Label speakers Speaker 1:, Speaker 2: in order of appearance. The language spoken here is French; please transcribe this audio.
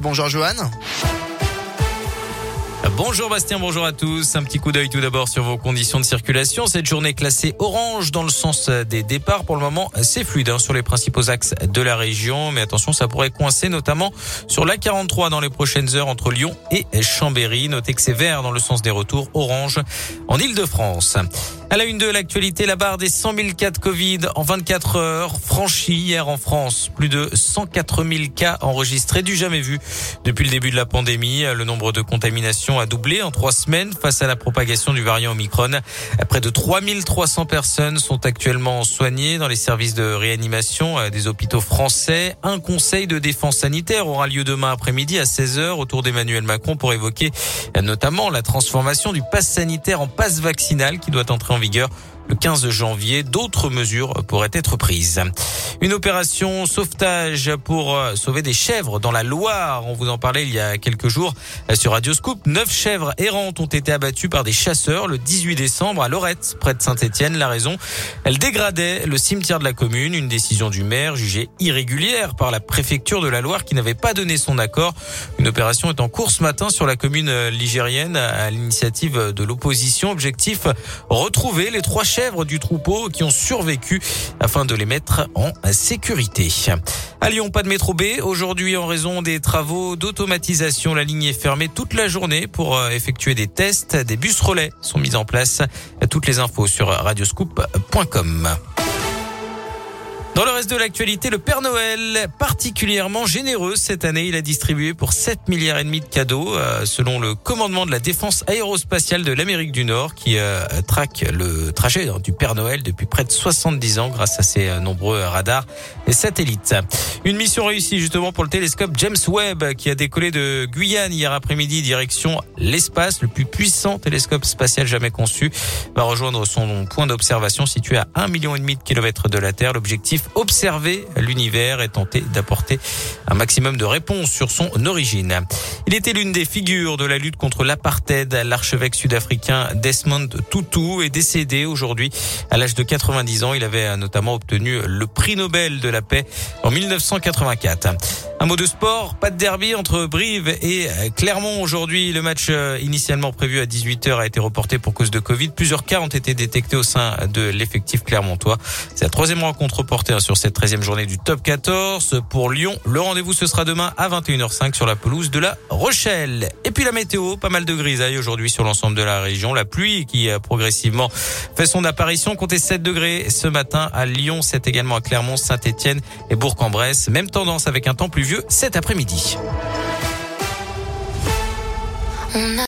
Speaker 1: Bonjour Johan.
Speaker 2: Bonjour Bastien, bonjour à tous. Un petit coup d'œil tout d'abord sur vos conditions de circulation. Cette journée classée orange dans le sens des départs. Pour le moment, c'est fluide hein, sur les principaux axes de la région. Mais attention, ça pourrait coincer notamment sur la 43 dans les prochaines heures entre Lyon et Chambéry. Notez que c'est vert dans le sens des retours orange en Ile-de-France. À la une de l'actualité, la barre des 100 000 cas de Covid en 24 heures franchie hier en France. Plus de 104 000 cas enregistrés du jamais vu depuis le début de la pandémie. Le nombre de contaminations a doublé en trois semaines face à la propagation du variant Omicron. Près de 3 300 personnes sont actuellement soignées dans les services de réanimation des hôpitaux français. Un conseil de défense sanitaire aura lieu demain après-midi à 16h autour d'Emmanuel Macron pour évoquer notamment la transformation du pass sanitaire en passe vaccinal qui doit entrer en vigueur le 15 janvier. D'autres mesures pourraient être prises. Une opération sauvetage pour euh, sauver des chèvres dans la Loire. On vous en parlait il y a quelques jours euh, sur Radio Scoop. Neuf chèvres errantes ont été abattues par des chasseurs le 18 décembre à Lorette, près de Saint-Étienne. La raison, elles dégradaient le cimetière de la commune. Une décision du maire jugée irrégulière par la préfecture de la Loire qui n'avait pas donné son accord. Une opération est en cours ce matin sur la commune euh, ligérienne à l'initiative de l'opposition. Objectif, retrouver les trois chèvres du troupeau qui ont survécu afin de les mettre en sécurité. À Lyon, pas de métro B. Aujourd'hui, en raison des travaux d'automatisation, la ligne est fermée toute la journée pour euh, effectuer des tests. Des bus relais sont mis en place. Toutes les infos sur radioscoop.com. Dans le reste de l'actualité, le Père Noël, particulièrement généreux cette année, il a distribué pour 7 milliards et demi de cadeaux, euh, selon le commandement de la défense aérospatiale de l'Amérique du Nord, qui euh, traque le trajet du Père Noël depuis près de 70 ans grâce à ses euh, nombreux radars et satellites. Une mission réussie justement pour le télescope James Webb, qui a décollé de Guyane hier après-midi direction l'espace, le plus puissant télescope spatial jamais conçu, va rejoindre son point d'observation situé à 1,5 million de kilomètres de la Terre. L'objectif observer l'univers et tenter d'apporter un maximum de réponses sur son origine. Il était l'une des figures de la lutte contre l'apartheid. L'archevêque sud-africain Desmond Tutu est décédé aujourd'hui à l'âge de 90 ans. Il avait notamment obtenu le prix Nobel de la paix en 1984. Un mot de sport, pas de derby entre Brive et Clermont aujourd'hui. Le match euh, initialement prévu à 18h a été reporté pour cause de Covid. Plusieurs cas ont été détectés au sein de l'effectif clermontois. C'est la troisième rencontre reportée sur cette 13e journée du top 14. Pour Lyon, le rendez-vous ce sera demain à 21h05 sur la pelouse de la Rochelle. Et puis la météo, pas mal de grisailles aujourd'hui sur l'ensemble de la région. La pluie qui a progressivement fait son apparition, comptez 7 degrés ce matin à Lyon, c'est également à Clermont, Saint-Etienne et Bourg-en-Bresse. Même tendance avec un temps pluvieux cet après-midi.